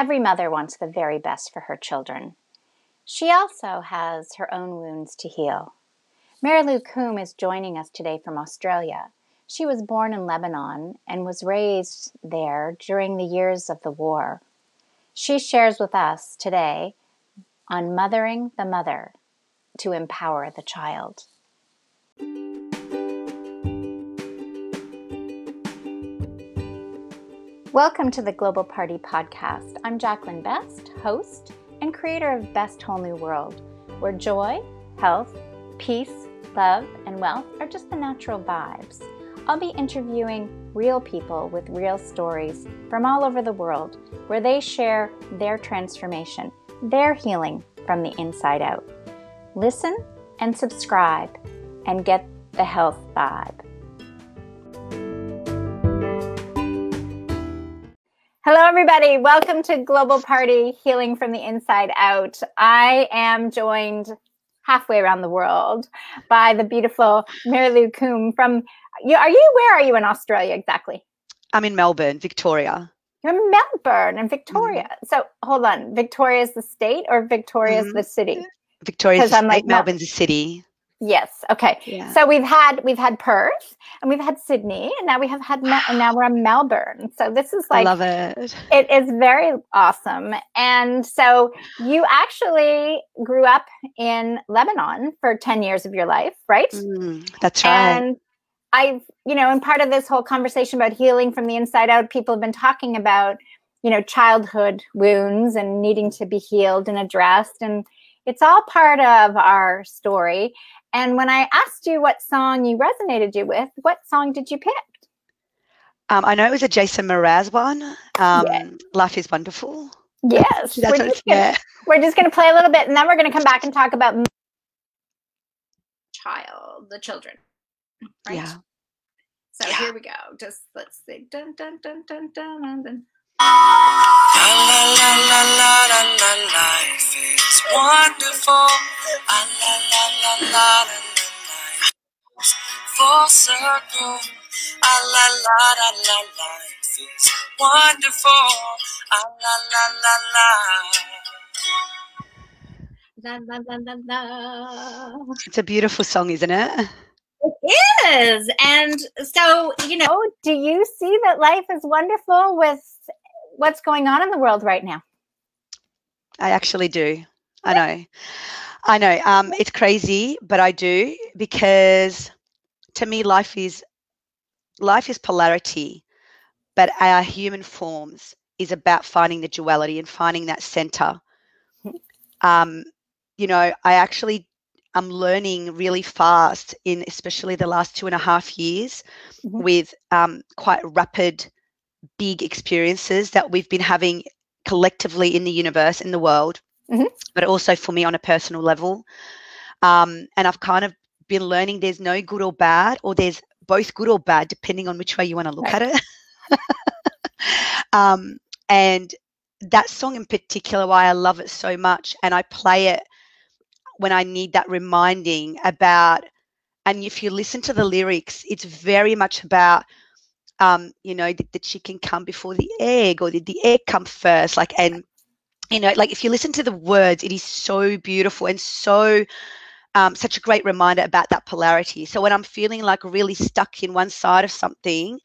Every mother wants the very best for her children. She also has her own wounds to heal. Marilou Coombe is joining us today from Australia. She was born in Lebanon and was raised there during the years of the war. She shares with us today on mothering the mother to empower the child. Welcome to the Global Party Podcast. I'm Jacqueline Best, host and creator of Best Whole New World, where joy, health, peace, love, and wealth are just the natural vibes. I'll be interviewing real people with real stories from all over the world where they share their transformation, their healing from the inside out. Listen and subscribe and get the health vibe. Hello, everybody. Welcome to Global Party Healing from the Inside Out. I am joined halfway around the world by the beautiful Marilou Coombe from. Are you? Where are you in Australia exactly? I'm in Melbourne, Victoria. You're in Melbourne and Victoria. Mm-hmm. So hold on, Victoria is the state or Victoria is mm-hmm. the city? Victoria is the state. Like, Melbourne's the city. Yes. Okay. Yeah. So we've had we've had Perth and we've had Sydney and now we have had and now we're in Melbourne. So this is like I love it. It is very awesome. And so you actually grew up in Lebanon for 10 years of your life, right? Mm, that's right. And I've, you know, and part of this whole conversation about healing from the inside out, people have been talking about, you know, childhood wounds and needing to be healed and addressed and it's all part of our story. And when I asked you what song you resonated you with, what song did you pick? Um, I know it was a Jason Mraz one. Um, yes. Life is wonderful. Yes, we're just, gonna, we're just gonna play a little bit, and then we're gonna come back and talk about child, the children. Right? Yeah. So yeah. here we go. Just let's see. Dun dun dun dun dun dun. dun. La la la la la la la life is wonderful. La la la la la la life full circle. La la la la la life is wonderful. La la la la la. La la la la la. It's a beautiful song, isn't it? It is. And so, you know, do you see that life is wonderful with what's going on in the world right now? I actually do. I know. I know. Um, it's crazy, but I do because to me, life is life is polarity, but our human forms is about finding the duality and finding that center. Um, you know, I actually I'm learning really fast in especially the last two and a half years mm-hmm. with um, quite rapid big experiences that we've been having collectively in the universe, in the world, mm-hmm. but also for me on a personal level. Um, and I've kind of been learning there's no good or bad, or there's both good or bad, depending on which way you want to look right. at it. um, and that song in particular, why I love it so much, and I play it when I need that reminding about. And if you listen to the lyrics, it's very much about um, you know, did the chicken come before the egg or did the egg come first? Like, and, you know, like if you listen to the words, it is so beautiful and so, um, such a great reminder about that polarity. So when I'm feeling like really stuck in one side of something,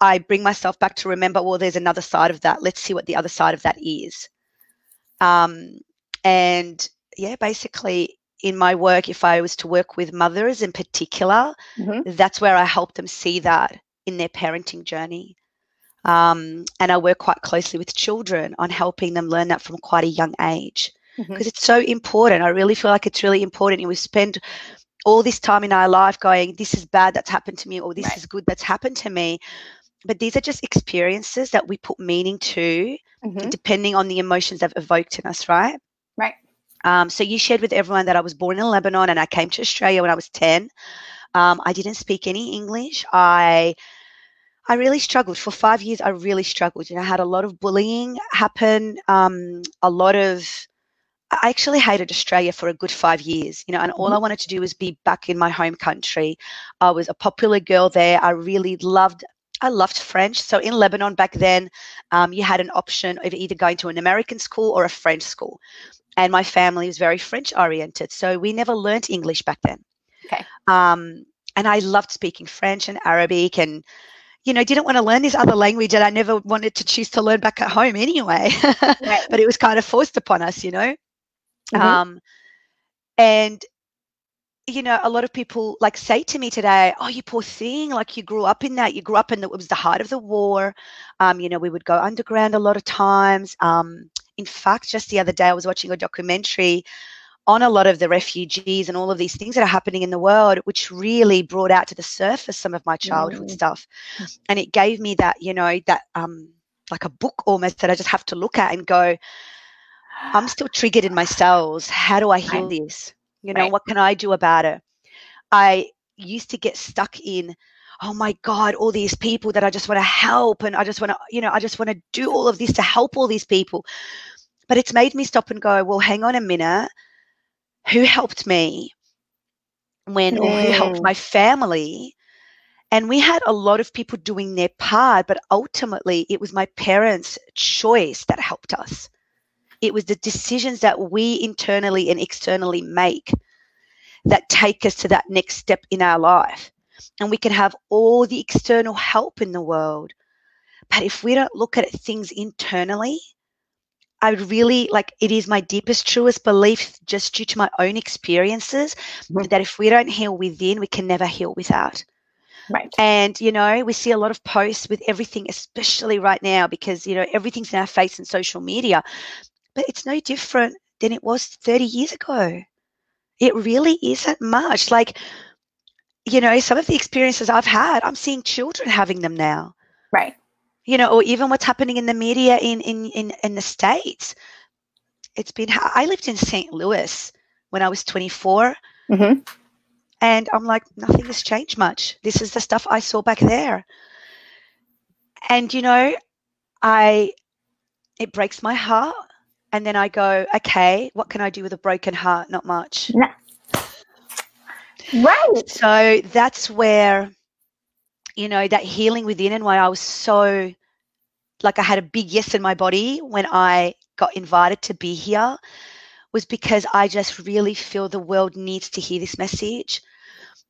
I bring myself back to remember, well, there's another side of that. Let's see what the other side of that is. Um, and yeah, basically, in my work, if I was to work with mothers in particular, mm-hmm. that's where I help them see that in their parenting journey. Um, and I work quite closely with children on helping them learn that from quite a young age because mm-hmm. it's so important. I really feel like it's really important. And we spend all this time in our life going, this is bad that's happened to me, or this right. is good that's happened to me. But these are just experiences that we put meaning to, mm-hmm. depending on the emotions they've evoked in us, right? Right. Um, so you shared with everyone that I was born in Lebanon and I came to Australia when I was 10. Um, I didn't speak any English. I I really struggled for five years. I really struggled. You know, I had a lot of bullying happen, um, a lot of. I actually hated Australia for a good five years, you know, and all I mm-hmm. wanted to do was be back in my home country. I was a popular girl there. I really loved I loved French. So in Lebanon back then, um, you had an option of either going to an American school or a French school. And my family was very French oriented. So we never learned English back then. Okay. Um, and I loved speaking French and Arabic and, you know, didn't want to learn this other language that I never wanted to choose to learn back at home anyway. Right. but it was kind of forced upon us, you know. Mhm. Um, and you know, a lot of people like say to me today, "Oh, you poor thing! Like you grew up in that. You grew up in the, it was the height of the war. Um, you know, we would go underground a lot of times. Um, in fact, just the other day, I was watching a documentary on a lot of the refugees and all of these things that are happening in the world, which really brought out to the surface some of my childhood Mm. stuff, and it gave me that, you know, that um, like a book almost that I just have to look at and go, I'm still triggered in my cells. How do I heal Right. this? You know, Right. what can I do about it? I used to get stuck in, oh my God, all these people that I just want to help. And I just want to, you know, I just want to do all of this to help all these people. But it's made me stop and go, well, hang on a minute. Who helped me when, or who helped Mm. my family? And we had a lot of people doing their part, but ultimately it was my parents' choice that helped us it was the decisions that we internally and externally make that take us to that next step in our life. And we can have all the external help in the world. But if we don't look at things internally, I really like it is my deepest, truest belief, just due to my own experiences, Mhm. that if we don't heal within, we can never heal without. Right. And, you know, we see a lot of posts with everything, especially right now, because, you know, everything's in our face in social media. But it's no different than it was 30 years ago. It really isn't much. Like, you know, some of the experiences I've had, I'm seeing children having them now. Right. You know, or even what's happening in the media in in in, in the States. It's been I lived in St. Louis when I was 24. hmm And I'm like, nothing has changed much. This is the stuff I saw back there. And, you know, I, it breaks my heart. And then I go, okay, what can I do with a broken heart? Not much. No. Right. So that's where, you know, that healing within and why I was so, like, I had a big yes in my body when I got invited to be here was because I just really feel the world needs to hear this message.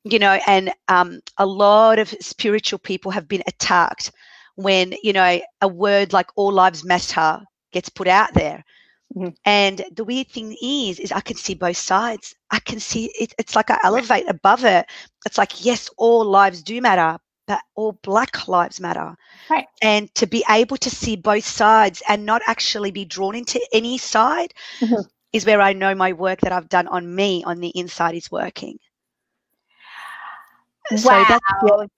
You know, and um, a lot of spiritual people have been attacked when, you know, a word like all lives matter gets put out there. Mhm. And the weird thing is, is I can see both sides. I can see it, it's like I elevate above it. It's like, yes, all lives do matter, but all black lives matter. Right. And to be able to see both sides and not actually be drawn into any side Mhm. is where I know my work that I've done on me on the inside is working. So wow. that's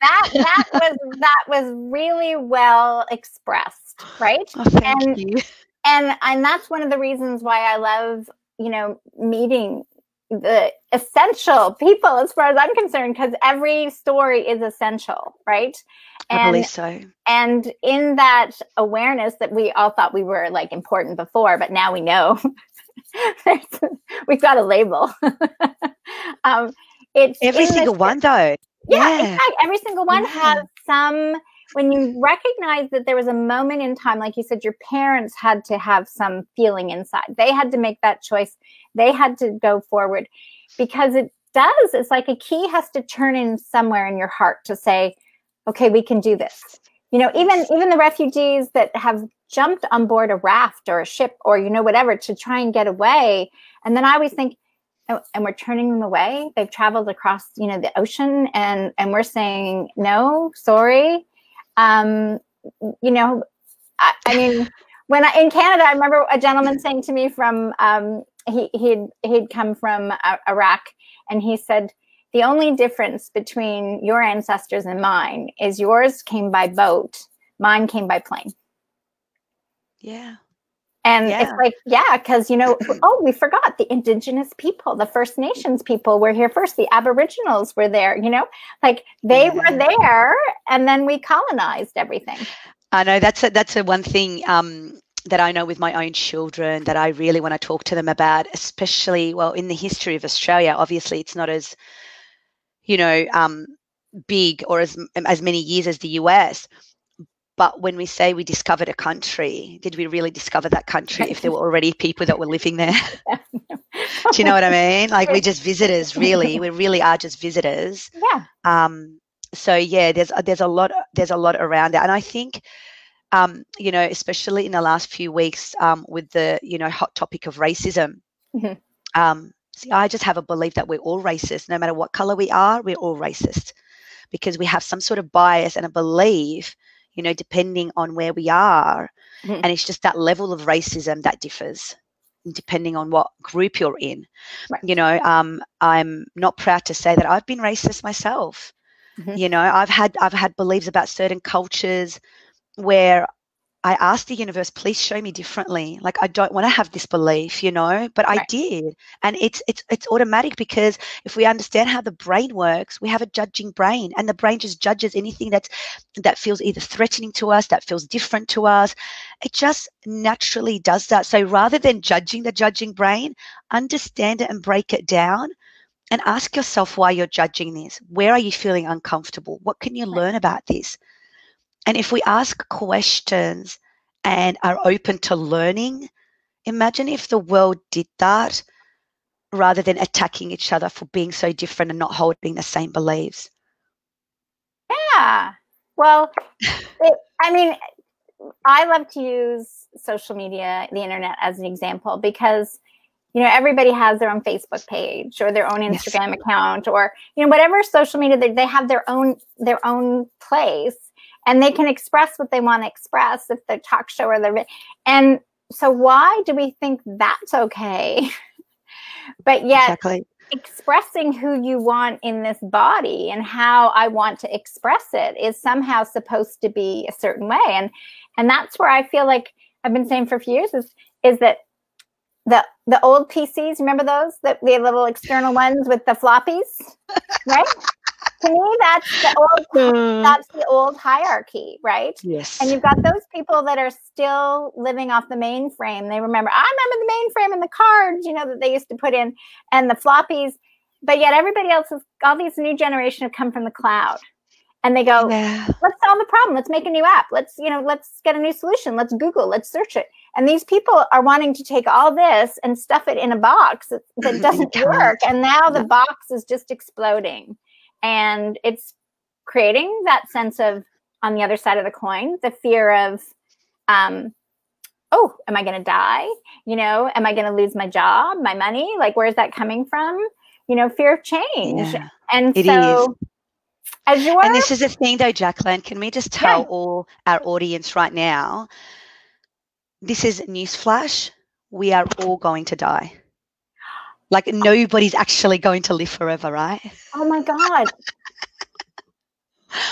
that that was that was really well expressed, right? Oh, thank And- you. and and that's one of the reasons why I love you know meeting the essential people as far as I'm concerned because every story is essential, right? I And believe so. and in that awareness that we all thought we were like important before, but now we know we've got a label. um, it's Every in this- single one, though. yeah, Yeah. exactly. Every single one Yeah. has some. When you recognize that there was a moment in time, like you said, your parents had to have some feeling inside. They had to make that choice. They had to go forward because it does. It's like a key has to turn in somewhere in your heart to say, okay, we can do this. You know, even even the refugees that have jumped on board a raft or a ship or you know whatever to try and get away, and then I always think, and and we're turning them away. They've traveled across, you know, the ocean, and and we're saying no, sorry. Um, you know, I, I mean, when I, in Canada, I remember a gentleman saying to me from um, he he'd he'd come from uh, Iraq, and he said the only difference between your ancestors and mine is yours came by boat, mine came by plane. Yeah. And Yeah. it's like, yeah, because you know, oh, we forgot the indigenous people, the First Nations people were here first. The Aboriginals were there, you know, like they were there, and then we colonized everything. I know that's a, that's a one thing um, that I know with my own children that I really want to talk to them about, especially well in the history of Australia. Obviously, it's not as you know um, big or as as many years as the US. But when we say we discovered a country, did we really discover that country if there were already people that were living there? Do you know what I mean? Like we're just visitors, really. We really are just visitors. Yeah. Um, so yeah, there's there's a lot there's a lot around it, and I think, um, you know, especially in the last few weeks, um, with the you know hot topic of racism. Mhm. Um, see, I just have a belief that we're all racist, no matter what color we are, we're all racist, because we have some sort of bias and a belief, you know, depending on where we are, Mhm. and it's just that level of racism that differs depending on what group you're in. Right. You know, um, I'm not proud to say that I've been racist myself. Mhm. You know, I've had I've had beliefs about certain cultures where I asked the universe, please show me differently. Like I don't want to have this belief, you know, but I did. And it's it's it's automatic because if we understand how the brain works, we have a judging brain and the brain just judges anything that's that feels either threatening to us, that feels different to us. It just naturally does that. So rather than judging the judging brain, understand it and break it down and ask yourself why you're judging this. Where are you feeling uncomfortable? What can you Right. learn about this? And if we ask questions and are open to learning, imagine if the world did that rather than attacking each other for being so different and not holding the same beliefs. Yeah. Well, it, I mean, I love to use social media, the internet, as an example because you know everybody has their own Facebook page or their own Yes. Instagram account or you know whatever social media they, they have their own their own place and they can express what they want to express if they're talk show or they're and so why do we think that's okay but yet Exactly. expressing who you want in this body and how I want to express it is somehow supposed to be a certain way. And and that's where I feel like I've been saying for a few years is is that the the old PCs, remember those? The, the little external ones with the floppies? Right? To me, that's the old uh. that's the old hierarchy, right? yes. And you've got those people that are still living off the mainframe. They remember, I remember the mainframe and the cards, you know, that they used to put in and the floppies. But yet everybody else is all these new generation have come from the cloud. And they go, yeah. let's solve the problem. Let's make a new app. Let's, you know, let's get a new solution. Let's Google, let's search it. And these people are wanting to take all this and stuff it in a box that, that doesn't work. And now the box is just exploding. And it's creating that sense of on the other side of the coin, the fear of um oh, am I going to die? You know, am I going to lose my job, my money? Like where's that coming from? You know, fear of change. Yeah. And so as you are And this is a thing, though, Jacqueline. Can we just tell Yeah. all our audience right now? This is newsflash. We are all going to die. Like nobody's actually going to live forever, right? oh my god.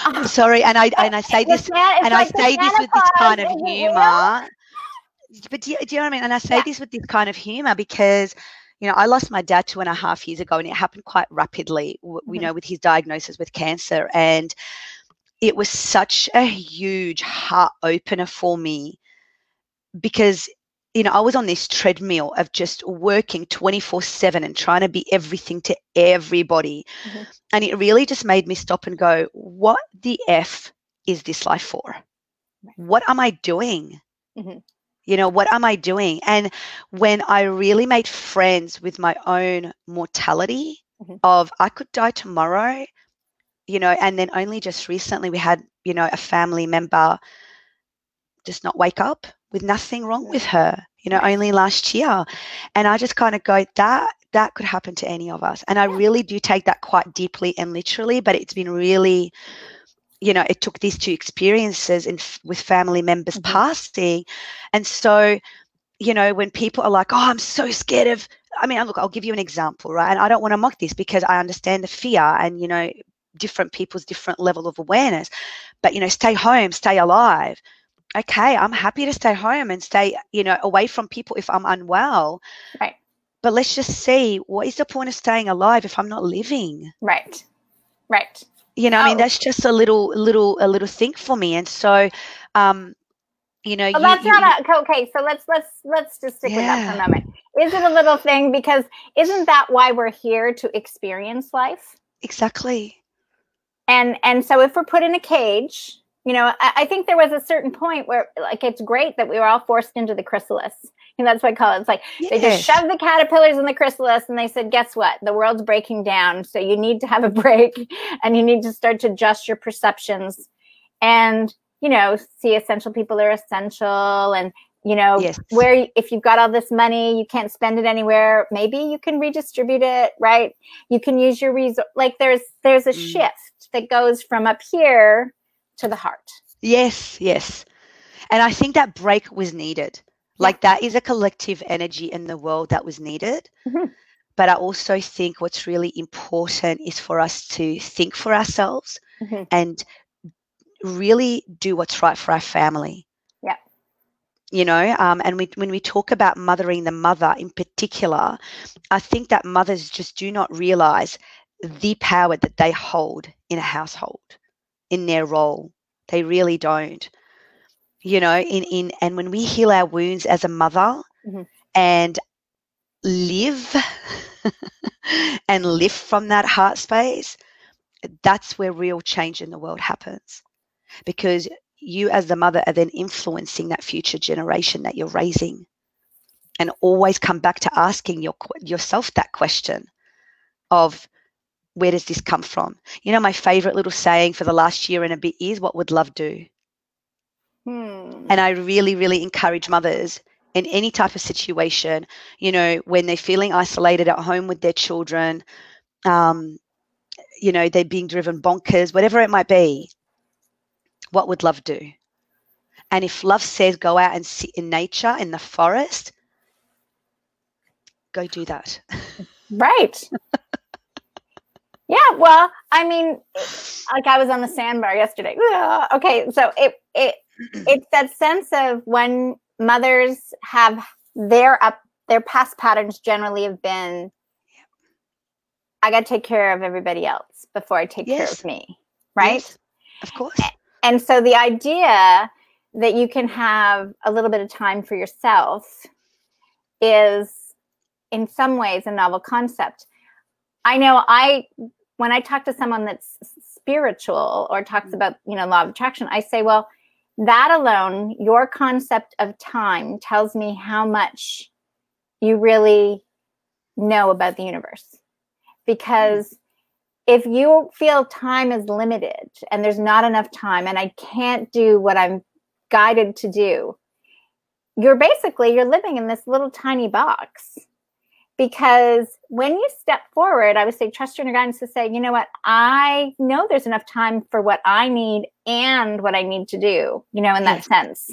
I'm sorry, and I and I say this and like I say this with this kind of Claus, isn't it, humor. But do you, do you know what I mean? And I say Yeah. this with this kind of humor because, you know, I lost my dad two and a half years ago, and it happened quite rapidly. You Mhm. know, with his diagnosis with cancer, and it was such a huge heart opener for me because you know, I was on this treadmill of just working 24 7 and trying to be everything to everybody. Mhm. And it really just made me stop and go, what the F is this life for? What am I doing? Mhm. You know, what am I doing? And when I really made friends with my own mortality Mhm. of I could die tomorrow, you know, and then only just recently we had, you know, a family member just not wake up with nothing wrong with her you know only last year. And i just kind of go that that could happen to any of us. And i really do take that quite deeply and literally but it's been really you know it took these two experiences in with family members Mhm. passing. And so you know when people are like oh i'm so scared of i mean look i'll give you an example right? And i don't want to mock this because i understand the fear and you know different people's different level of awareness. But you know stay home stay alive okay i'm happy to stay home and stay you know away from people if i'm unwell Right. but let's just see what is the point of staying alive if i'm not living Right. Right. you know i mean Oh. that's just a little little a little thing for me and so um you know Well, you, that's you- not a, okay. So let's let's let's just stick with that for a moment. Is it a little thing? Because isn't that why we're here to experience life? exactly and and so if we're put in a cage you know I, I, think there was a certain point where like it's great that we were all forced into the chrysalis and that's what i call it it's like yes. they just shoved the caterpillars in the chrysalis and they said guess what the world's breaking down so you need to have a break and you need to start to adjust your perceptions and you know see essential people are essential and you know yes. where if you've got all this money you can't spend it anywhere maybe you can redistribute it right you can use your resor- like there's there's a mm. shift that goes from up here to the heart. Yes yes. And i think that break was needed. Like that is a collective energy in the world that was needed. Mm-hmm. but i also think what's really important is for us to think for ourselves mm-hmm. and really do what's right for our family. Yeah. you know um, and we, when we talk about mothering the mother in particular i think that mothers just do not realize the power that they hold in a household in their role. They really don't. You know in in and when we heal our wounds as a mother mm-hmm. and live and live from that heart space that's where real change in the world happens. Because you as the mother are then influencing that future generation that you're raising and always come back to asking your, yourself that question of where does this come from you know my favorite little saying for the last year and a bit is what would love do hmm. and i really really encourage mothers in any type of situation you know when they're feeling isolated at home with their children um, you know they're being driven bonkers whatever it might be what would love do? And if love says go out and sit in nature, in the forest, go do that. Right. Yeah, well, I mean, like I was on the sandbar yesterday. Okay, so it it it's that sense of when mothers have their up their past patterns generally have been I got to take care of everybody else before I take yes. care of me, right? Yes, of course and so the idea that you can have a little bit of time for yourself is in some ways a novel concept i know i when i talk to someone that's spiritual or talks mm. about you know law of attraction i say well that alone your concept of time tells me how much you really know about the universe. Mm. Because if you feel time is limited and there's not enough time and I can't do what I'm guided to do, you're basically you're living in this little tiny box. Because when you step forward, I would say trust your inner guidance to say, you know what, I know there's enough time for what I need and what I need to do, you know, in that mm-hmm. sense,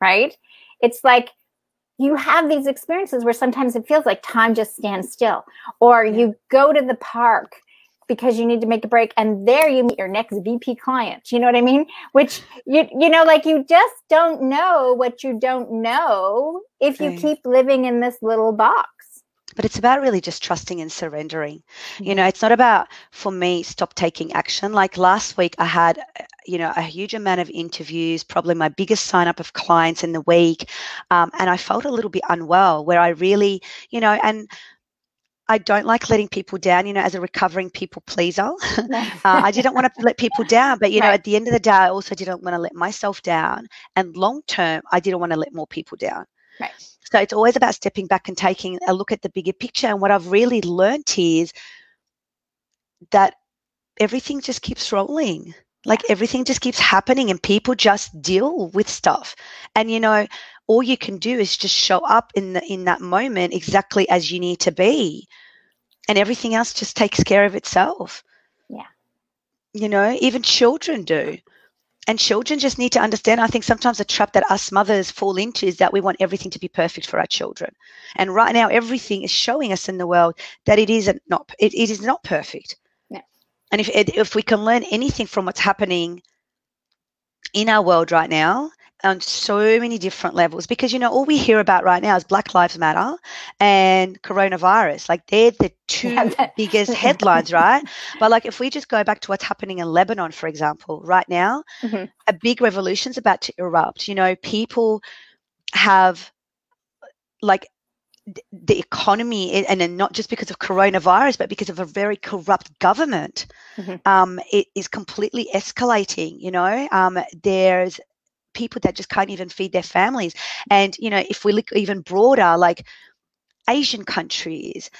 right? It's like you have these experiences where sometimes it feels like time just stands still, or you go to the park because you need to make a break and there you meet your next VP client. You know what I mean? Which you you know like you just don't know what you don't know if you keep living in this little box. But it's about really just trusting and surrendering. You know, it's not about for me stop taking action. Like last week I had you know a huge amount of interviews probably my biggest sign up of clients in the week um, and i felt a little bit unwell where i really you know and I don't like letting people down, you know, as a recovering people pleaser. uh, I didn't want to let people down, but, you know, right. at the end of the day, I also didn't want to let myself down. And long term, I didn't want to let more people down. Right. So it's always about stepping back and taking a look at the bigger picture. And what I've really learned is that everything just keeps rolling. Like everything just keeps happening and people just deal with stuff. And, you know, all you can do is just show up in the in that moment exactly as you need to be and everything else just takes care of itself yeah you know even children do and children just need to understand i think sometimes the trap that us mothers fall into is that we want everything to be perfect for our children and right now everything is showing us in the world that it isn't not it, it is not perfect yeah. and if if we can learn anything from what's happening in our world right now on so many different levels because you know all we hear about right now is black lives matter and coronavirus like they're the two yeah, biggest headlines right but like if we just go back to what's happening in lebanon for example right now mm-hmm. a big revolution's about to erupt you know people have like the economy and then not just because of coronavirus but because of a very corrupt government Mhm. um, it is completely escalating you know um, there's people that just can't even feed their families and you know if we look even broader like asian countries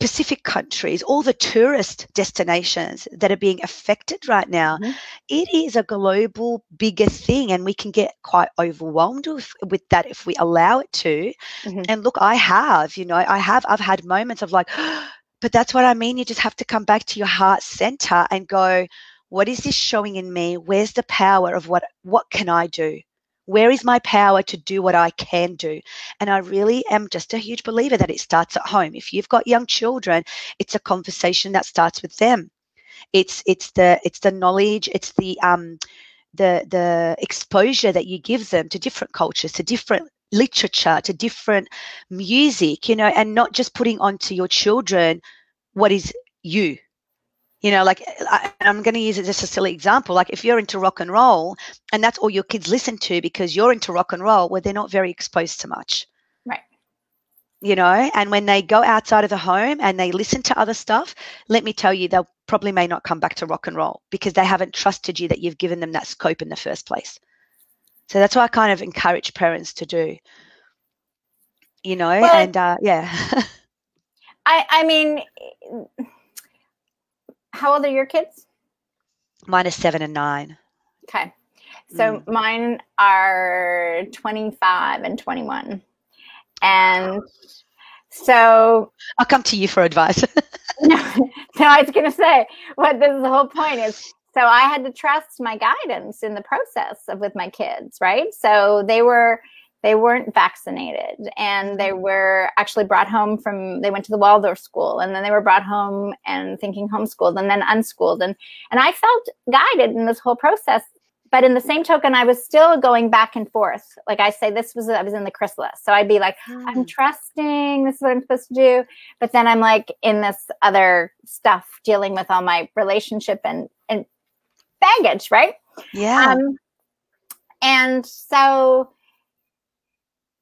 pacific countries all the tourist destinations that are being affected right now Mhm. it is a global bigger thing and we can get quite overwhelmed with, with that if we allow it to Mhm. and look i have you know i have i've had moments of like but that's what i mean you just have to come back to your heart center and go what is this showing in me? Where's the power of what what can i do? Where is my power to do what i can do? And i really am just a huge believer that it starts at home. If you've got young children it's a conversation that starts with them. It's it's the it's the knowledge it's the um the the exposure that you give them to different cultures to different literature to different music you know and not just putting onto your children what is you you know like I, i'm going to use it as a silly example like if you're into rock and roll and that's all your kids listen to because you're into rock and roll well they're not very exposed to much. Right. you know and when they go outside of the home and they listen to other stuff let me tell you they'll probably may not come back to rock and roll because they haven't trusted you that you've given them that scope in the first place. So that's what i kind of encourage parents to do. You know Well, and uh, yeah. I I mean, how old are your kids? mine is seven and nine Okay. So mm. mine are 25 and 21. And so i'll come to you for advice no, no, I was going to say what this is the whole point is. So I had to trust my guidance in the process of with my kids, right? So they were they weren't vaccinated and they were actually brought home from they went to the Waldorf school and then they were brought home and thinking homeschooled and then unschooled and and I felt guided in this whole process but in the same token I was still going back and forth like I say this was I was in the chrysalis so I'd be like I'm Mm. trusting this is what I'm supposed to do. But then I'm like in this other stuff dealing with all my relationship and and baggage, right? yeah Um and so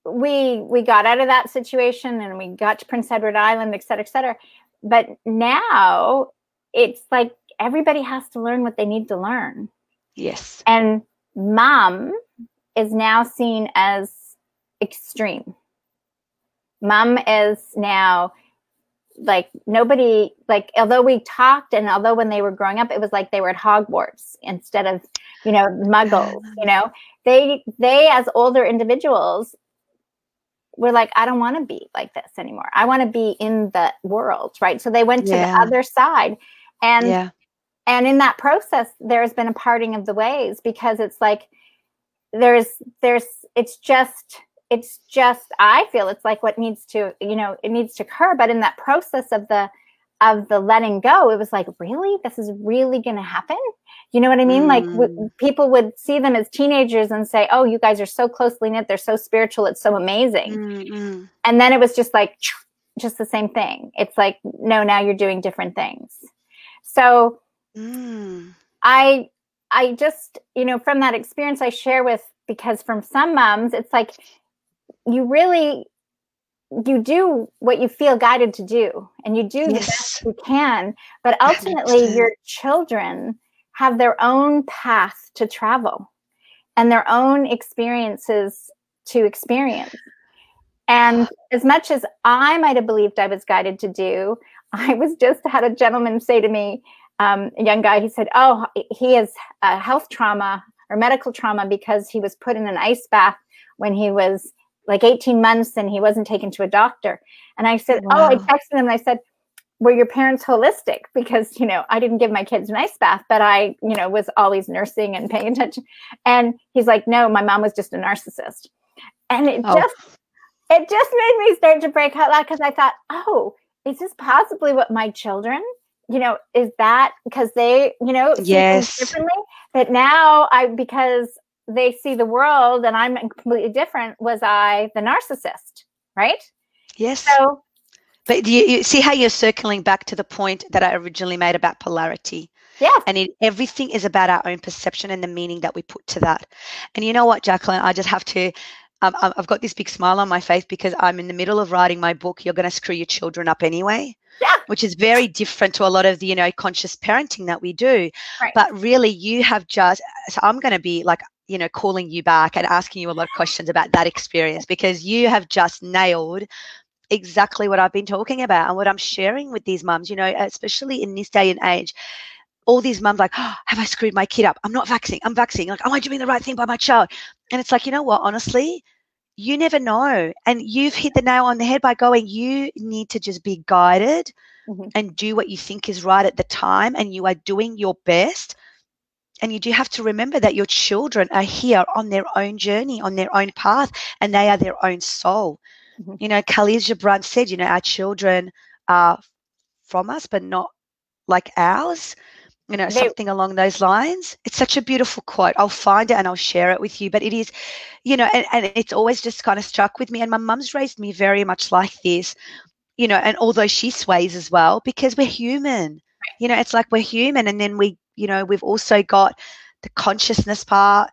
we we got out of that situation and we got to Prince Edward Island, et cetera, et cetera. But now it's like everybody has to learn what they need to learn. yes And mom is now seen as extreme. Mom is now like nobody like although we talked and although when they were growing up it was like they were at Hogwarts instead of you know muggles you know they they as older individuals were like I don't want to be like this anymore. I want to be in the world right? So they went to Yeah. the other side. And yeah. and in that process there's been a parting of the ways because it's like there's there's it's just it's just i feel it's like what needs to you know it needs to occur. But in that process of the of the letting go it was like really this is really going to happen you know what i mean like w- Mm. people would see them as teenagers and say oh you guys are so closely knit they're so spiritual it's so amazing Mm, mm. and then it was just like just the same thing it's like no now you're doing different things so Mm. I I just, you know, from that experience I share with because from some moms it's like you really you do what you feel guided to do and you do the best yes you can, but ultimately your children have their own path to travel and their own experiences to experience. And as much as I might have believed I was guided to do, I was just had a gentleman say to me, um, a young guy, he said, Oh, he has a health trauma or medical trauma because he was put in an ice bath when he was like 18 months and he wasn't taken to a doctor. And I said, Oh, I texted him and I said, Were your parents holistic? Because, you know, I didn't give my kids an ice bath, but I, you know, was always nursing and paying attention. And he's like, No, my mom was just a narcissist. And it Oh. just, it just made me start to break out loud because I thought, Oh, is this possibly what my children you know is that because they you know Yes. differently but now i because they see the world and i'm completely different was i the narcissist right yes so but you, you see how you're circling back to the point that i originally made about polarity yes and it, everything is about our own perception and the meaning that we put to that and you know what jacqueline i just have to um, um, I've got this big smile on my face because I'm in the middle of writing my book. You're going to screw your children up anyway. Yeah. Which is very different to a lot of the, you know, conscious parenting that we do. Right. But really, you have just, so I'm going to be like, you know, calling you back and asking you a lot of questions about that experience because you have just nailed exactly what I've been talking about and what I'm sharing with these mums, you know, especially in this day and age. All these mums like, oh, have I screwed my kid up? I'm not vaccinating. I'm vaccinating. Like, am I doing the right thing by my child? And it's like, you know what? Honestly, you never know. And you've hit the nail on the head by going, you need to just be guided Mhm. and do what you think is right at the time. And you are doing your best. And you do have to remember that your children are here on their own journey, on their own path, and they are their own soul. Mhm. You know, Khalil Gibran said, you know, our children are from us, but not like ours. You know, They- something along those lines. It's such a beautiful quote. I'll find it and I'll share it with you. But it is, you know, and, and it's always just kind of struck with me. And my mum's raised me very much like this, you know, and although she sways as well, because we're human. You know, it's like we're human. And then we, you know, we've also got the consciousness part,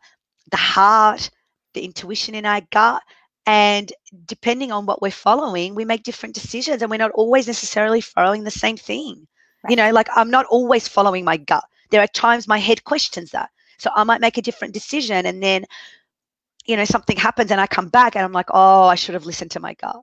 the heart, the intuition in our gut. And depending on what we're following, we make different decisions and we're not always necessarily following the same thing. You know, like I'm not always following my gut. There are times my head questions that. So I might make a different decision and then, you know, something happens and I come back and I'm like, oh, I should have listened to my gut.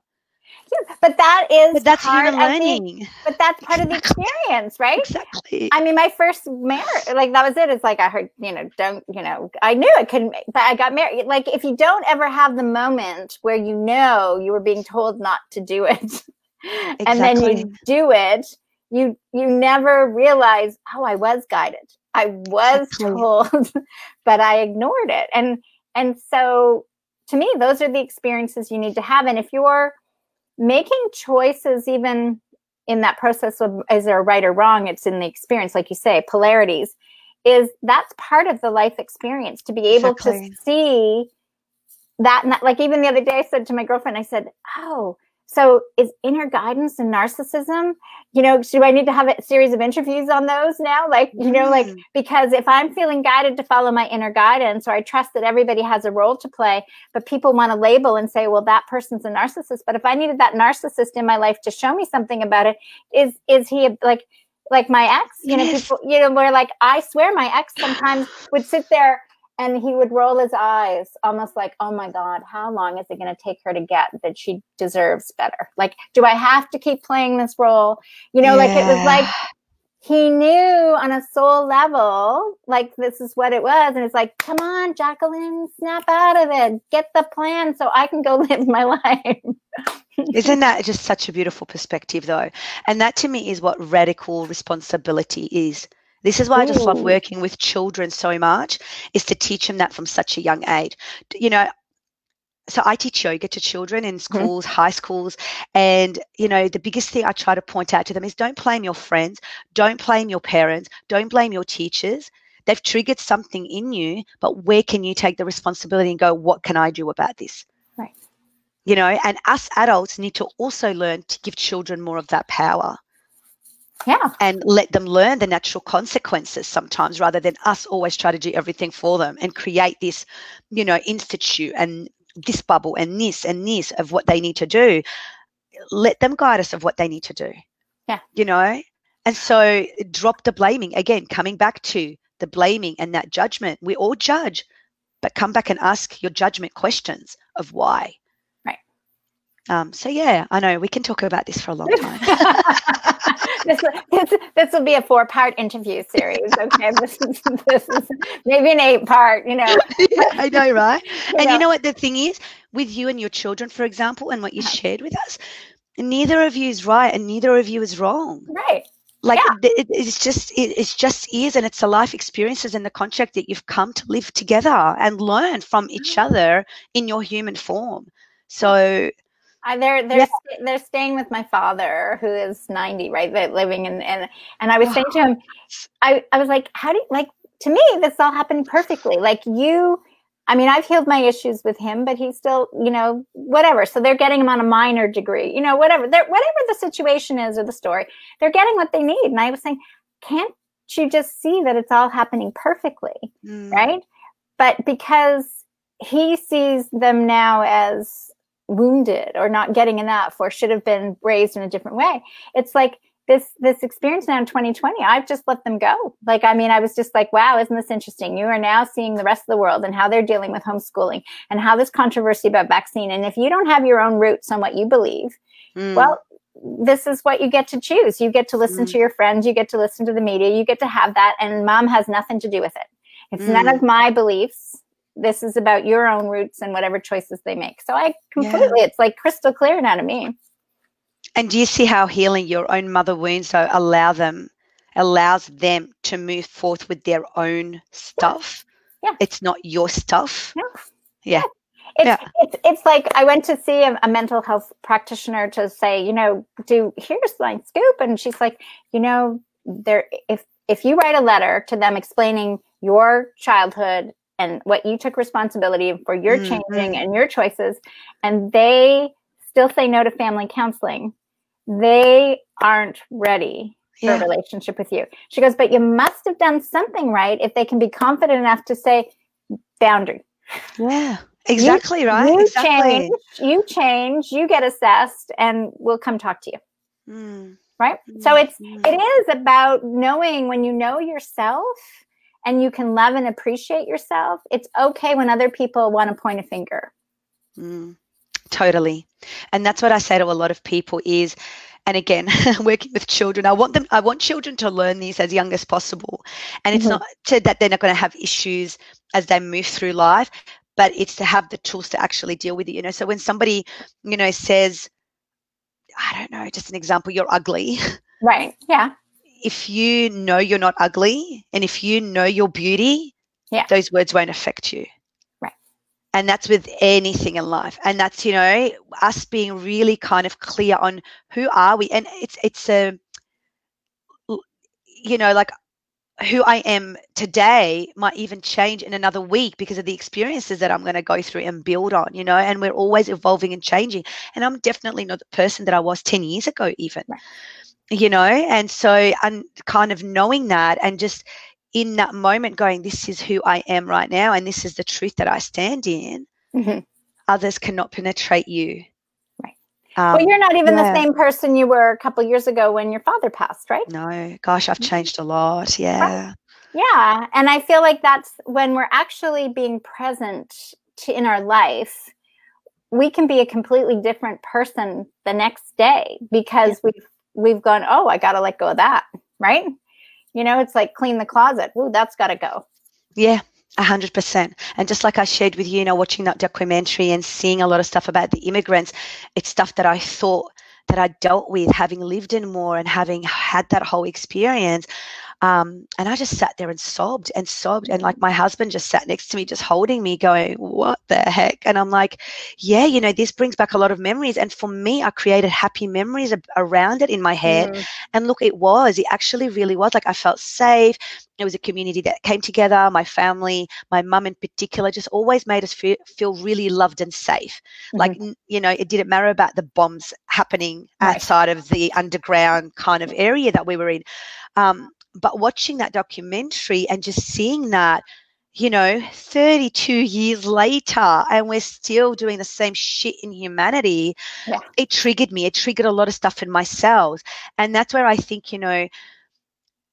But that is But that's part of the- but that's part of the experience, right? Exactly. I mean, my first marriage, like that was it. It's like I heard, you know, don't, you know, I knew I couldn't, but I got married. Like if you don't ever have the moment where you know you were being told not to do it, and then you do it, you you never realize, oh, I was guided, I was Exactly. told, but I ignored it, and and so to me, those are the experiences you need to have, and if you're making choices, even in that process of is there a right or wrong it's in the experience like you say polarities is that's part of the life experience to be able Exactly. to see that that like even the other day i said to my girlfriend i said oh so is inner guidance and narcissism you know do i need to have a series of interviews on those now? Like you know like Mm. because if i'm feeling guided to follow my inner guidance or i trust that everybody has a role to play but people want to label and say well that person's a narcissist but if i needed that narcissist in my life to show me something about it is is he like like my ex? You know people you know where like i swear my ex sometimes would sit there and he would roll his eyes almost like oh my god how long is it going to take her to get that she deserves better like do i have to keep playing this role you know like it was like he knew on a soul level, like this is what it was. And it's like, come on, Jacqueline, snap out of it. Get the plan so I can go live my life. Isn't that just such a beautiful perspective, though? And that to me is what radical responsibility is. This is why I just love working with children so much, is to teach them that from such a young age. You know, so I teach yoga to children in mm-hmm. schools, high schools, and you know, the biggest thing I try to point out to them is don't blame your friends, don't blame your parents, don't blame your teachers. They've triggered something in you, but where can you take the responsibility and go, what can I do about this? Right. You know, and us adults need to also learn to give children more of that power Yeah. and let them learn the natural consequences sometimes rather than us always try to do everything for them and create this, you know, institute and this bubble and this and this of what they need to do. Let them guide us of what they need to do. Yeah. You know? And so drop the blaming. Again, coming back to the blaming and that judgment. We all judge, but come back and ask your judgment questions of why. Right. Um, so yeah, I know we can talk about this for a long time. this, this, this will be a four part interview series. Okay. This is, this is maybe an eight part, you know. I know, right? And know. you know what the thing is with you and your children, for example, and what you shared with us, neither of you is right and neither of you is wrong. Right. Like Yeah. it, it's just it, it's just is, and it's the life experiences and the contract that you've come to live together and learn from each Mm-hmm. other in your human form. So I, they're they're Yeah. sta- they're staying with my father who is 90 right they're living in and and I was saying to him I I was like how do you like to me this all happened perfectly. Like you I mean I've healed my issues with him but he's still you know whatever. So they're getting him on a minor degree you know whatever they're whatever the situation is or the story they're getting what they need. And I was saying can't you just see that it's all happening perfectly? Mm, right? But because he sees them now as wounded or not getting enough or should have been raised in a different way. It's like this this experience now in 2020 i've just let them go. Like i mean i was just like wow isn't this interesting? You are now seeing the rest of the world and how they're dealing with homeschooling and how this controversy about vaccine. And if you don't have your own roots on what you believe mm. well this is what you get to choose. You get to listen mm. to your friends. You get to listen to the media. You get to have that. And mom has nothing to do with it. It's mm. none of my beliefs this is about your own roots and whatever choices they make so i completely yeah. it's like crystal clear now to me and do you see how healing your own mother wounds so allow them allows them to move forth with their own stuff? Yeah. It's not your stuff. Yeah. Yeah. It's, yeah. it's, it's like I went to see a, a, mental health practitioner to say, you know, do here's my scoop, and she's like, you know, there if if you write a letter to them explaining your childhood and what you took responsibility for your mm-hmm. changing and your choices, and they still say no to family counseling, they aren't ready for yeah. a relationship with you. She goes, but you must have done something right if they can be confident enough to say boundary. Yeah, exactly you, right. You exactly. change, you change, you get assessed, and we'll come talk to you. Mm. Right. Mm. So it's mm. it is about knowing when you know yourself and you can love and appreciate yourself. It's okay when other people want to point a finger. Mm. Totally. And that's what I say to a lot of people is and again working with children i want them i want children to learn these as young as possible and it's mm-hmm. not to, that they're not going to have issues as they move through life but it's to have the tools to actually deal with it you know so when somebody you know says i don't know just an example you're ugly right yeah if you know you're not ugly and if you know your beauty yeah those words won't affect you Right. and that's with anything in life and that's you know us being really kind of clear on who are we and it's it's a you know like who I am today might even change in another week because of the experiences that I'm going to go through and build on, you know, and we're always evolving and changing. And I'm definitely not the person that I was 10 years ago, even, right. You know, and so I'm kind of knowing that and just in that moment going, this is who I am right now, and this is the truth that I stand in, mm-hmm. others cannot penetrate you. Right. Um, well, you're not even yeah. the same person you were a couple years ago when your father passed, right? No, gosh, I've mm-hmm. changed a lot. Yeah. Right. Yeah. And I feel like that's when we're actually being present to, in our life, we can be a completely different person the next day because yeah. we've we've gone, oh, I gotta let go of that, right? You know, it's like clean the closet. Ooh, that's got to go. Yeah, a hundred percent. And just like I shared with you, you know, watching that documentary and seeing a lot of stuff about the immigrants, it's stuff that I thought that I dealt with having lived in more and having had that whole experience. Um, and I just sat there and sobbed and sobbed. And like my husband just sat next to me, just holding me, going, What the heck? And I'm like, Yeah, you know, this brings back a lot of memories. And for me, I created happy memories around it in my head. Mm. And look, it was, it actually really was like I felt safe. It was a community that came together. My family, my mum in particular, just always made us feel, feel really loved and safe. Mm-hmm. Like, you know, it didn't matter about the bombs happening right. outside of the underground kind of area that we were in. Um, but watching that documentary and just seeing that you know 32 years later and we're still doing the same shit in humanity yeah. it triggered me it triggered a lot of stuff in myself and that's where i think you know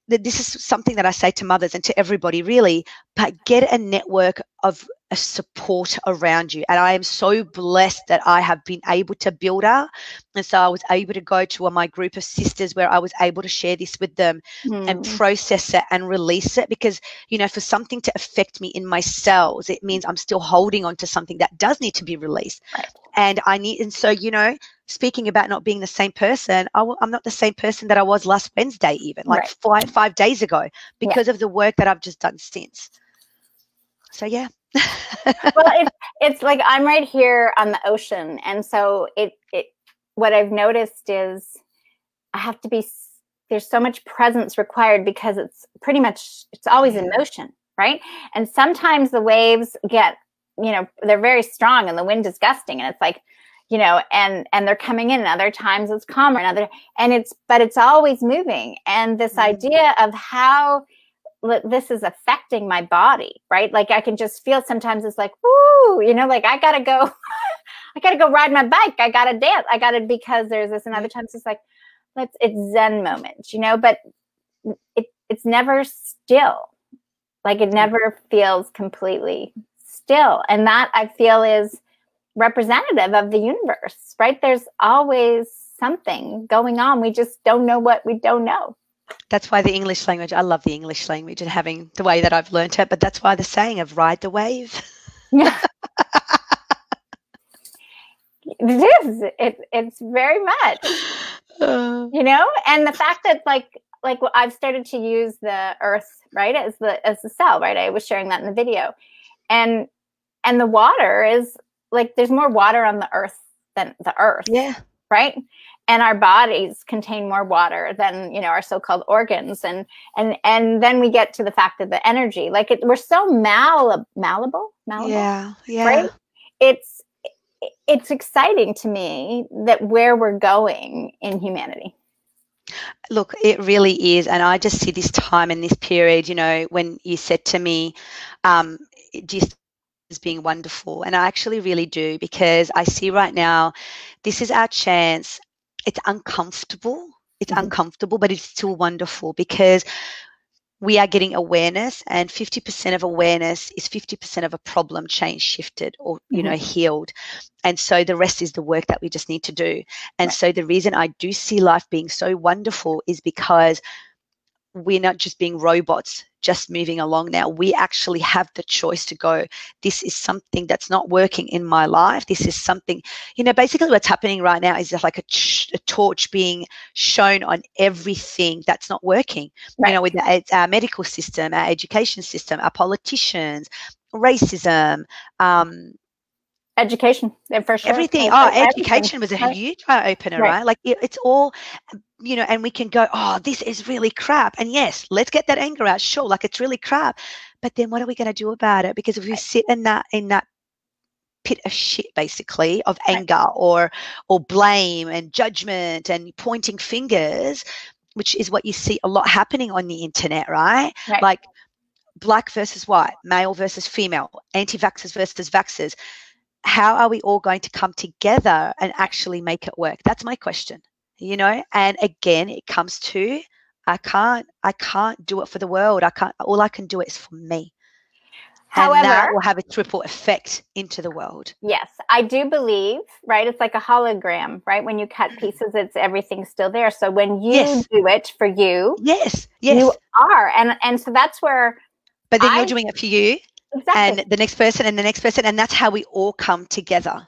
this is something that i say to mothers and to everybody really but get a network of a support around you. And I am so blessed that I have been able to build up. And so I was able to go to my group of sisters where I was able to share this with them mm. and process it and release it. Because, you know, for something to affect me in my cells, it means I'm still holding on to something that does need to be released. Right. And I need, and so, you know, speaking about not being the same person, I w- I'm not the same person that I was last Wednesday, even like right. five, five days ago, because yeah. of the work that I've just done since. So, yeah well, it's it's like I'm right here on the ocean, and so it it what I've noticed is I have to be there's so much presence required because it's pretty much it's always in mm-hmm. motion, right? And sometimes the waves get you know they're very strong and the wind is gusting, and it's like you know and and they're coming in and other times it's calmer and other and it's but it's always moving and this mm-hmm. idea of how this is affecting my body, right? Like I can just feel sometimes it's like, woo, you know, like I gotta go, I gotta go ride my bike. I gotta dance. I gotta because there's this, and other times it's like, let's it's Zen moment, you know, but it it's never still. Like it never feels completely still. And that I feel is representative of the universe, right? There's always something going on. We just don't know what we don't know. That's why the English language, I love the English language and having the way that I've learned it, but that's why the saying of ride the wave. Yeah. it is. It, it's very much, Uh, you know, and the fact that like, like I've started to use the earth, right, as the, as the cell, right? I was sharing that in the video and, and the water is like, there's more water on the earth than the earth. yeah. right and our bodies contain more water than you know our so-called organs and and and then we get to the fact of the energy like it, we're so mal- malleable malleable Yeah. Yeah. right it's it's exciting to me that where we're going in humanity Look, it really is. And I just see this time and this period, you know, when you said to me, um, do you as being wonderful? And I actually really do because I see right now this is our chance. It's uncomfortable. It's Mhm. uncomfortable, but it's still wonderful because we are getting awareness and 50% of awareness is 50% of a problem change shifted or you know healed and so the rest is the work that we just need to do and Right. so the reason i do see life being so wonderful is because we're not just being robots just moving along now. We actually have the choice to go this is something that's not working in my life. This is something you know basically what's happening right now is like a, a torch being shown on everything that's not working. Right. you know with our medical system our education system our politicians racism um, education uh, for sure. everything. Oh like education was a huge eye opener Right. right? Like it, it's all you know and we can go oh this is really crap. And yes let's get that anger out sure like it's really crap but then what are we going to do about it? Because if we sit in that in that pit of shit basically of anger or or blame and judgment and pointing fingers which is what you see a lot happening on the internet right? Right. like black versus white male versus female anti-vaxxers versus vaxxers how are we all going to come together and actually make it work? That's my question you know and again it comes to i can't i can't do it for the world i can't all i can do it is for me and that will have a triple effect into the world Yes, I do believe, right? It's like a hologram, right? When you cut mm. pieces, it's everything's still there. So when you Yes. do it for you, yes yes you are. And and so that's where but then I- you're doing it for you exactly. and the next person and the next person and that's how we all come together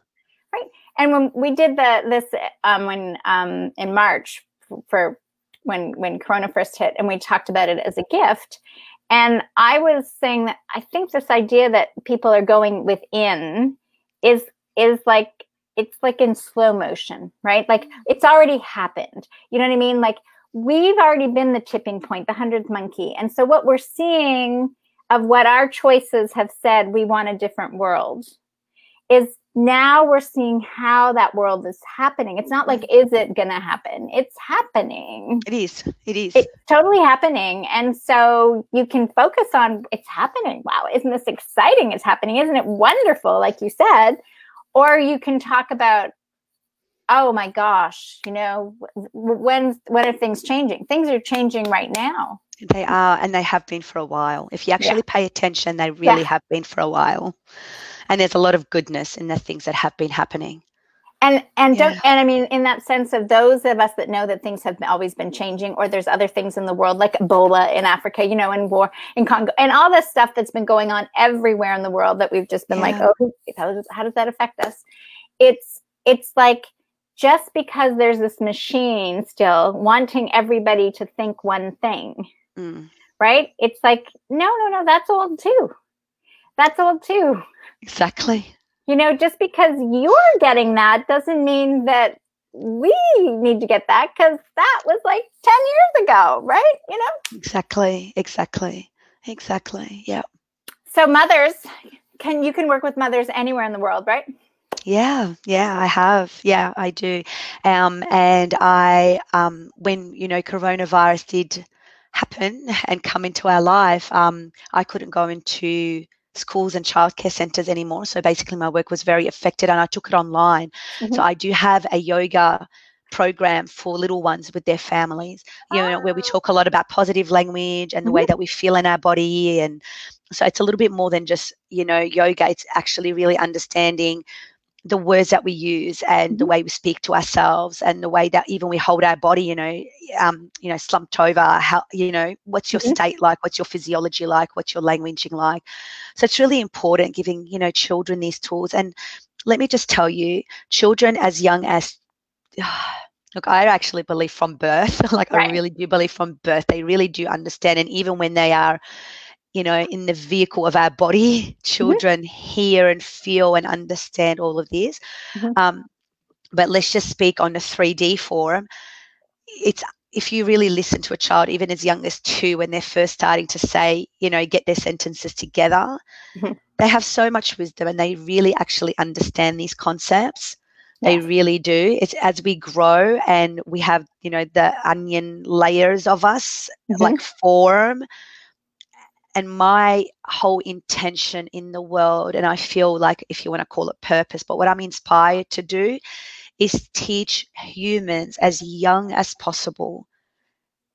and when we did the this um when um in March for when when Corona first hit, and we talked about it as a gift. And I was saying that I think this idea that people are going within is is like it's like in slow motion, right? Like it's already happened. You know what I mean? Like we've already been the tipping point, the hundredth monkey. And so what we're seeing of what our choices have said we want a different world is now we're seeing how that world is happening. It's not like, is it going to happen? It's happening. it is it is It's totally happening. And so you can focus on it's happening. Wow, isn't this exciting? It's happening. Isn't it wonderful? Like you said. Or you can talk about, oh my gosh, you know, when when are things changing? Things are changing right now. They are, and they have been for a while. If you actually pay attention, they really have been for a while. And there's a lot of goodness in the things that have been happening. And and don't and I mean in that sense of those of us that know that things have always been changing, or there's other things in the world like Ebola in Africa, you know, and war in Congo, and all this stuff that's been going on everywhere in the world that we've just been like, oh, how does how does that affect us? It's it's like just because there's this machine still wanting everybody to think one thing, Mm, right? It's like no, no, no, that's old too. That's old too. exactly. You know, just because you're getting that doesn't mean that we need to get that because that was like 10 years ago, right? You know? Exactly. Exactly. Exactly. Yeah. So mothers can you can work with mothers anywhere in the world, right? Yeah, yeah, I have. Yeah, I do. Um, and I, um, when you know, coronavirus did happen and come into our life, um, I couldn't go into schools and childcare centers anymore. So basically, my work was very affected, and I took it online. Mm-hmm. So I do have a yoga program for little ones with their families you know where we ah. talk a lot about positive language and the mm-hmm. way that we feel in our body and so it's a little bit more than just you know yoga it's actually really understanding the words that we use and mm-hmm. the way we speak to ourselves and the way that even we hold our body you know um you know slumped over how you know what's your mm-hmm. state like what's your physiology like what's your languaging like so it's really important giving you know children these tools and let me just tell you children as young as look i actually believe from birth like right. i really do believe from birth they really do understand and even when they are you know, in the vehicle of our body, mm-hmm. children mm-hmm. hear and feel and understand all of this. Mm-hmm. Um, but let's just speak on the 3D forum. It's if you really listen to a child, even as young as two, when they're first starting to say, you know, get their sentences together, mm-hmm. they have so much wisdom and they really actually understand these concepts. They really do. It's as we grow and we have, you know, the onion layers of us mm-hmm. like form and my whole intention in the world and i feel like if you want to call it purpose but what i'm inspired to do is teach humans as young as possible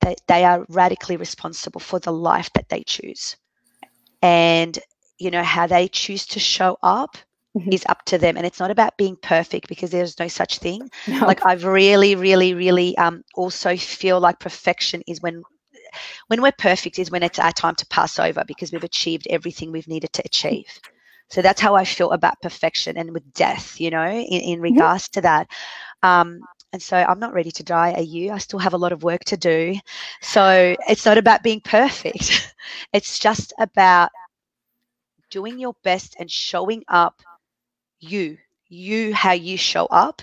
that they are radically responsible for the life that they choose and you know how they choose to show up mm-hmm. is up to them and it's not about being perfect because there's no such thing no. like i've really really really um also feel like perfection is when when we're perfect is when it's our time to pass over because we've achieved everything we've needed to achieve. So that's how I feel about perfection and with death, you know, in, in mm-hmm. regards to that. Um, and so I'm not ready to die, are you? I still have a lot of work to do. So it's not about being perfect, it's just about doing your best and showing up you, you, how you show up.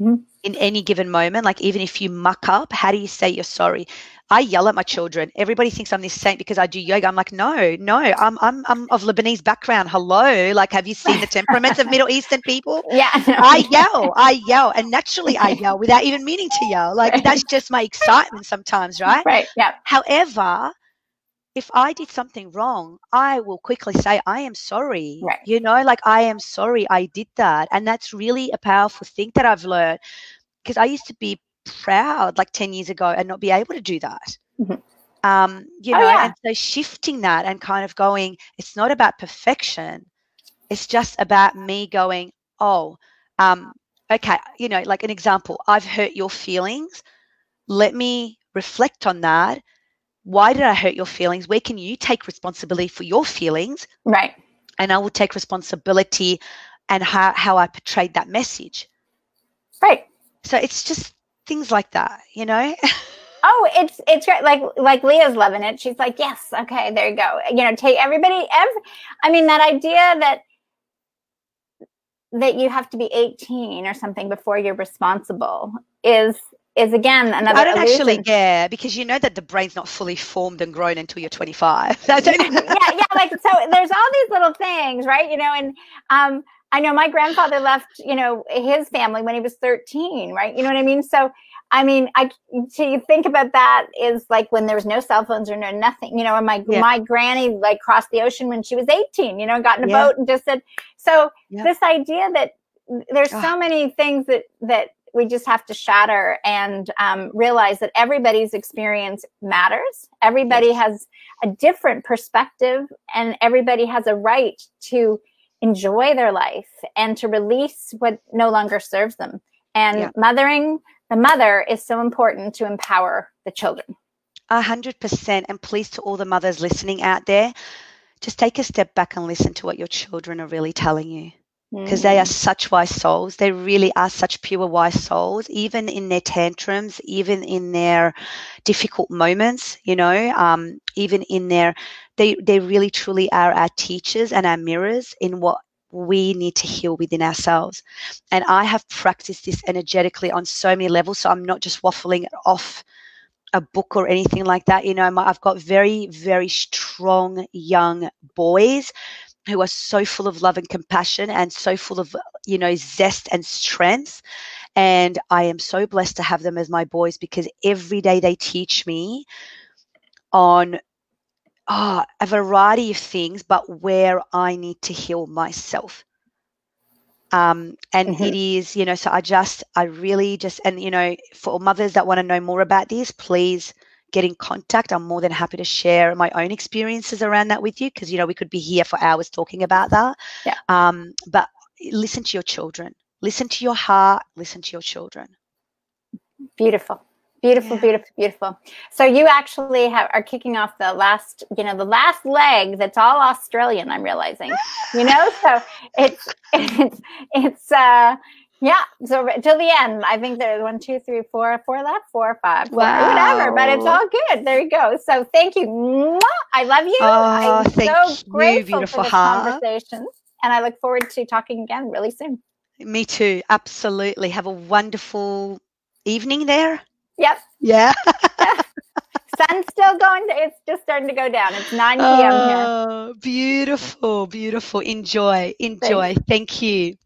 Mm-hmm. In any given moment, like even if you muck up, how do you say you're sorry? I yell at my children. Everybody thinks I'm this saint because I do yoga. I'm like, no, no, I'm I'm I'm of Lebanese background. Hello, like, have you seen the temperaments of Middle Eastern people? Yeah, no. I yell, I yell, and naturally I yell without even meaning to yell. Like right. that's just my excitement sometimes, right? Right. Yeah. However, if I did something wrong, I will quickly say, I am sorry. Right. You know, like I am sorry I did that. And that's really a powerful thing that I've learned because I used to be proud like 10 years ago and not be able to do that. Mm-hmm. Um, you oh, know, yeah. and so shifting that and kind of going, it's not about perfection. It's just about me going, oh, um, okay, you know, like an example, I've hurt your feelings. Let me reflect on that. Why did I hurt your feelings? Where can you take responsibility for your feelings? Right. And I will take responsibility and how, how I portrayed that message. Right. So it's just things like that, you know? oh, it's it's great. Like like Leah's loving it. She's like, yes, okay, there you go. You know, take everybody. Every, I mean, that idea that that you have to be 18 or something before you're responsible is is again another. I don't illusion. actually care because you know that the brain's not fully formed and grown until you're 25. yeah, yeah. Like so, there's all these little things, right? You know, and um, I know my grandfather left, you know, his family when he was 13, right? You know what I mean? So, I mean, I to think about that is like when there was no cell phones or no nothing, you know, and my yeah. my granny like crossed the ocean when she was 18, you know, got in a yeah. boat and just said so yeah. this idea that there's so many things that that we just have to shatter and um, realize that everybody's experience matters. Everybody has a different perspective, and everybody has a right to enjoy their life and to release what no longer serves them. And yeah. mothering the mother is so important to empower the children. A hundred percent. And please, to all the mothers listening out there, just take a step back and listen to what your children are really telling you. Because mm. they are such wise souls. They really are such pure wise souls, even in their tantrums, even in their difficult moments, you know, um, even in their they they really truly are our teachers and our mirrors in what we need to heal within ourselves. And I have practiced this energetically on so many levels. So I'm not just waffling off a book or anything like that. You know, I've got very, very strong young boys who are so full of love and compassion and so full of, you know, zest and strength. And I am so blessed to have them as my boys because every day they teach me on oh, a variety of things, but where I need to heal myself. Um, and Mhm. it is, you know, so I just, I really just, and you know, for mothers that want to know more about this, please get in contact. I'm more than happy to share my own experiences around that with you because, you know, we could be here for hours talking about that. Yeah. Um, but listen to your children, listen to your heart, listen to your children. Beautiful. Beautiful, Yeah. beautiful, beautiful. So you actually have are kicking off the last, you know, the last leg that's all Australian, I'm realizing. You know, so it's it's it's uh yeah, so till the end. I think there's one, two, three, four, four left, four, five, four, whatever, but it's all good. There you go. So thank you. Mwah! I love you. Oh, I'm thank so you, grateful beautiful for this heart. conversation. And I look forward to talking again really soon. Me too. Absolutely. Have a wonderful evening there. Yep. Yeah. Sun's still going. To, it's just starting to go down. It's 9 p.m. here. Oh, beautiful, beautiful. Enjoy, enjoy. Thank you.